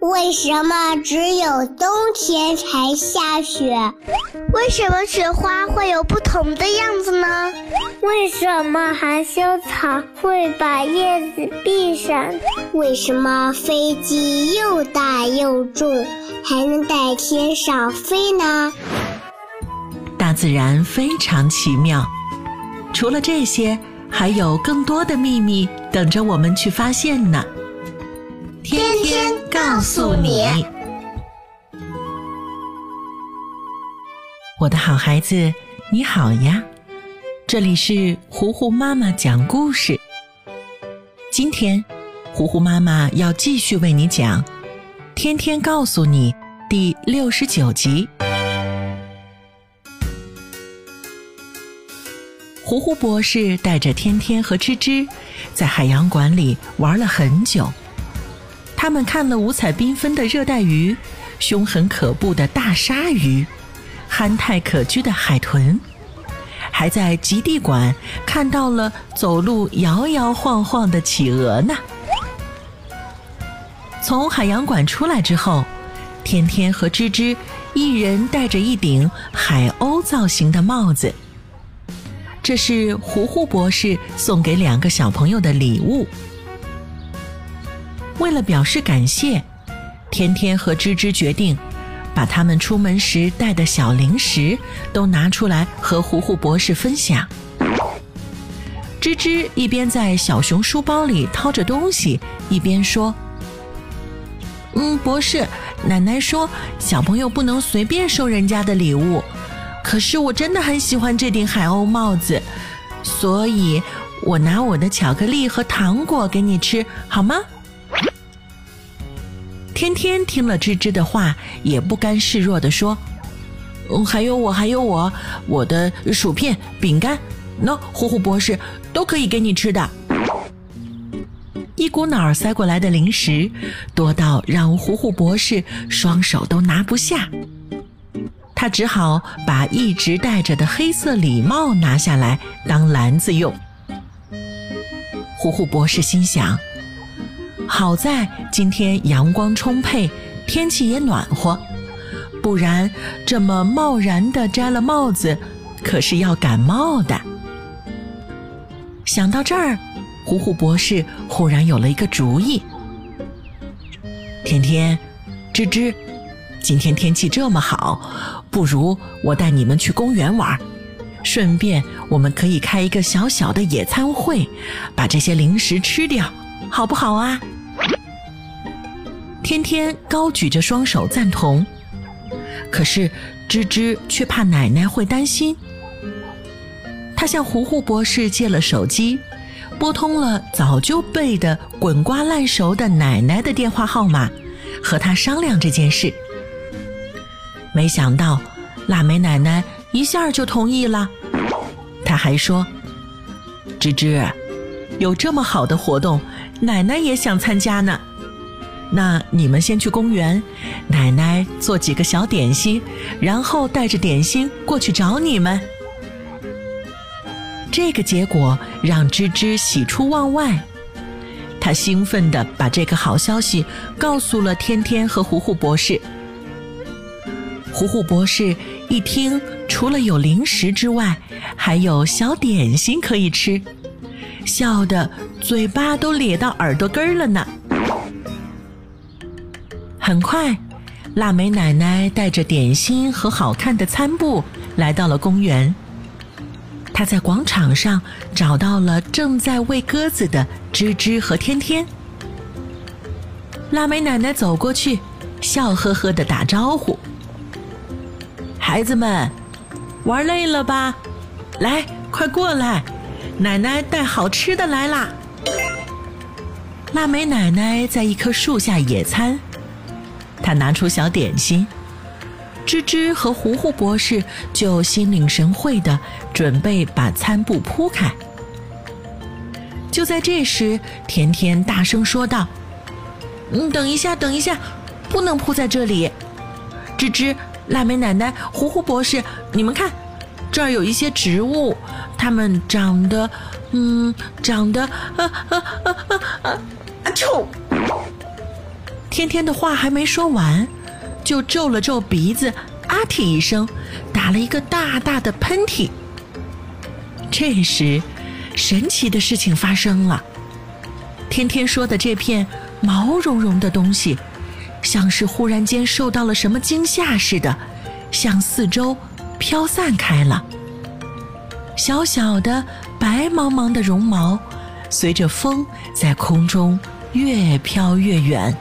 为什么只有冬天才下雪？为什么雪花会有不同的样子呢？为什么含羞草会把叶子闭上？为什么飞机又大又重，还能在天上飞呢？大自然非常奇妙，除了这些，还有更多的秘密等着我们去发现呢。天天告诉你，我的好孩子，你好呀！这里是糊糊妈妈讲故事。今天，糊糊妈妈要继续为你讲《天天告诉你》第六十九集。糊糊博士带着天天和芝芝在海洋馆里玩了很久。他们看了五彩缤纷的热带鱼，凶狠可怖的大鲨鱼，憨态可掬的海豚，还在极地馆看到了走路摇摇晃晃的企鹅呢。从海洋馆出来之后，天天和芝芝一人戴着一顶海鸥造型的帽子，这是糊糊博士送给两个小朋友的礼物。为了表示感谢，天天和芝芝决定把他们出门时带的小零食都拿出来和糊糊博士分享。芝芝一边在小熊书包里掏着东西，一边说：“嗯，博士，奶奶说小朋友不能随便收人家的礼物，可是我真的很喜欢这顶海鸥帽子，所以我拿我的巧克力和糖果给你吃，好吗？”天天听了芝芝的话，也不甘示弱地说：“，还有我，还有我，我的薯片、饼干，喏，呼呼博士都可以给你吃的。”一股脑儿塞过来的零食多到让呼呼博士双手都拿不下，他只好把一直戴着的黑色礼帽拿下来当篮子用。呼呼博士心想。好在今天阳光充沛，天气也暖和，不然这么贸然的摘了帽子，可是要感冒的。想到这儿，虎虎博士忽然有了一个主意：天天、芝芝，今天天气这么好，不如我带你们去公园玩，顺便我们可以开一个小小的野餐会，把这些零食吃掉，好不好啊？天天高举着双手赞同，可是芝芝却怕奶奶会担心。他向糊糊博士借了手机，拨通了早就背的滚瓜烂熟的奶奶的电话号码，和他商量这件事。没想到腊梅奶奶一下就同意了。他还说：“芝芝，有这么好的活动，奶奶也想参加呢。”那你们先去公园，奶奶做几个小点心，然后带着点心过去找你们。这个结果让芝芝喜出望外，她兴奋地把这个好消息告诉了天天和糊糊博士。糊糊博士一听，除了有零食之外，还有小点心可以吃，笑得嘴巴都咧到耳朵根儿了呢。很快，腊梅奶奶带着点心和好看的餐布来到了公园。她在广场上找到了正在喂鸽子的吱吱和天天。腊梅奶奶走过去，笑呵呵的打招呼：“孩子们，玩累了吧？来，快过来，奶奶带好吃的来啦！”腊梅奶奶在一棵树下野餐。他拿出小点心，吱吱和糊糊博士就心领神会的准备把餐布铺开。就在这时，甜甜大声说道：“嗯，等一下，等一下，不能铺在这里。吱吱、腊梅奶奶、糊糊博士，你们看，这儿有一些植物，它们长得，嗯，长得……啊啊啊啊啊！啊！臭！”天天的话还没说完，就皱了皱鼻子，啊嚏一声，打了一个大大的喷嚏。这时，神奇的事情发生了。天天说的这片毛茸茸的东西，像是忽然间受到了什么惊吓似的，向四周飘散开了。小小的、白茫茫的绒毛，随着风在空中越飘越远。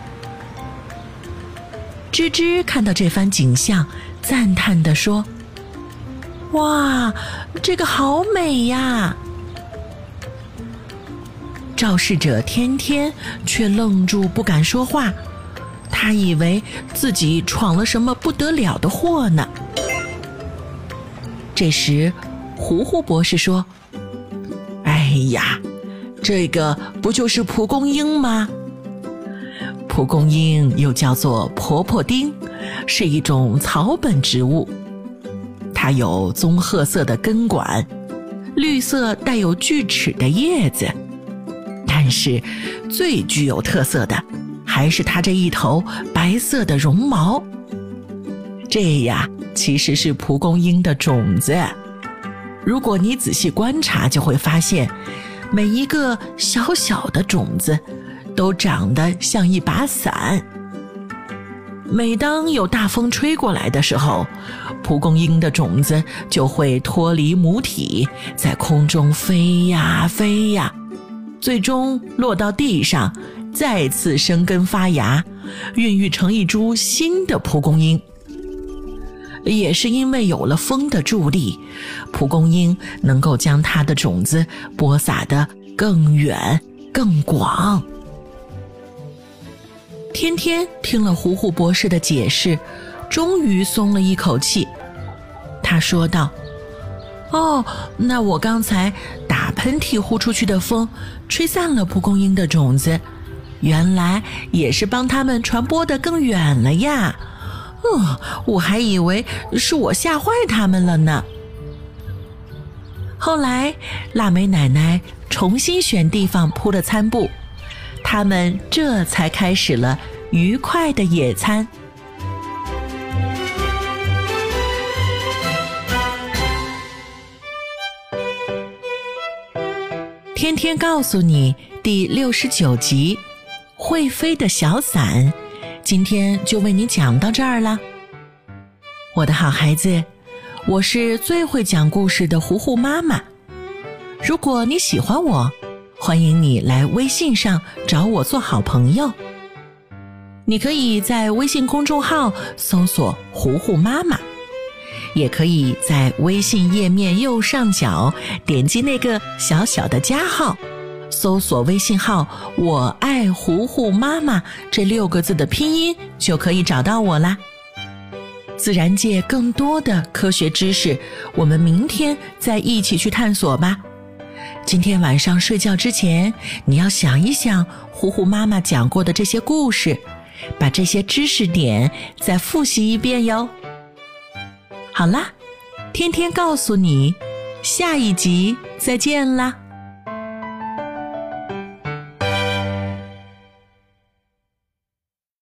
吱吱看到这番景象，赞叹地说：“哇，这个好美呀！”肇事者天天却愣住，不敢说话。他以为自己闯了什么不得了的祸呢。这时，糊糊博士说：“哎呀，这个不就是蒲公英吗？蒲公英又叫做婆婆丁，是一种草本植物。它有棕褐色的根管，绿色带有锯齿的叶子。”但是，最具有特色的还是它这一头白色的绒毛。这呀，其实是蒲公英的种子。如果你仔细观察，就会发现，每一个小小的种子都长得像一把伞。每当有大风吹过来的时候，蒲公英的种子就会脱离母体，在空中飞呀飞呀。最终落到地上，再次生根发芽，孕育成一株新的蒲公英。也是因为有了风的助力，蒲公英能够将它的种子播撒得更远、更广。天天听了胡胡博士的解释，终于松了一口气。他说道：“哦，那我刚才……”打喷嚏呼出去的风，吹散了蒲公英的种子，原来也是帮它们传播的更远了呀！哦，我还以为是我吓坏它们了呢。后来，腊梅奶奶重新选地方铺了餐布，他们这才开始了愉快的野餐。天天告诉你第六十九集《会飞的小伞》，今天就为你讲到这儿了。我的好孩子，我是最会讲故事的糊糊妈妈。如果你喜欢我，欢迎你来微信上找我做好朋友。你可以在微信公众号搜索“糊糊妈妈”。也可以在微信页面右上角点击那个小小的加号，搜索微信号“我爱糊糊妈妈”这六个字的拼音，就可以找到我啦。自然界更多的科学知识，我们明天再一起去探索吧。今天晚上睡觉之前，你要想一想糊糊妈妈讲过的这些故事，把这些知识点再复习一遍哟。好啦，天天告诉你，下一集再见啦。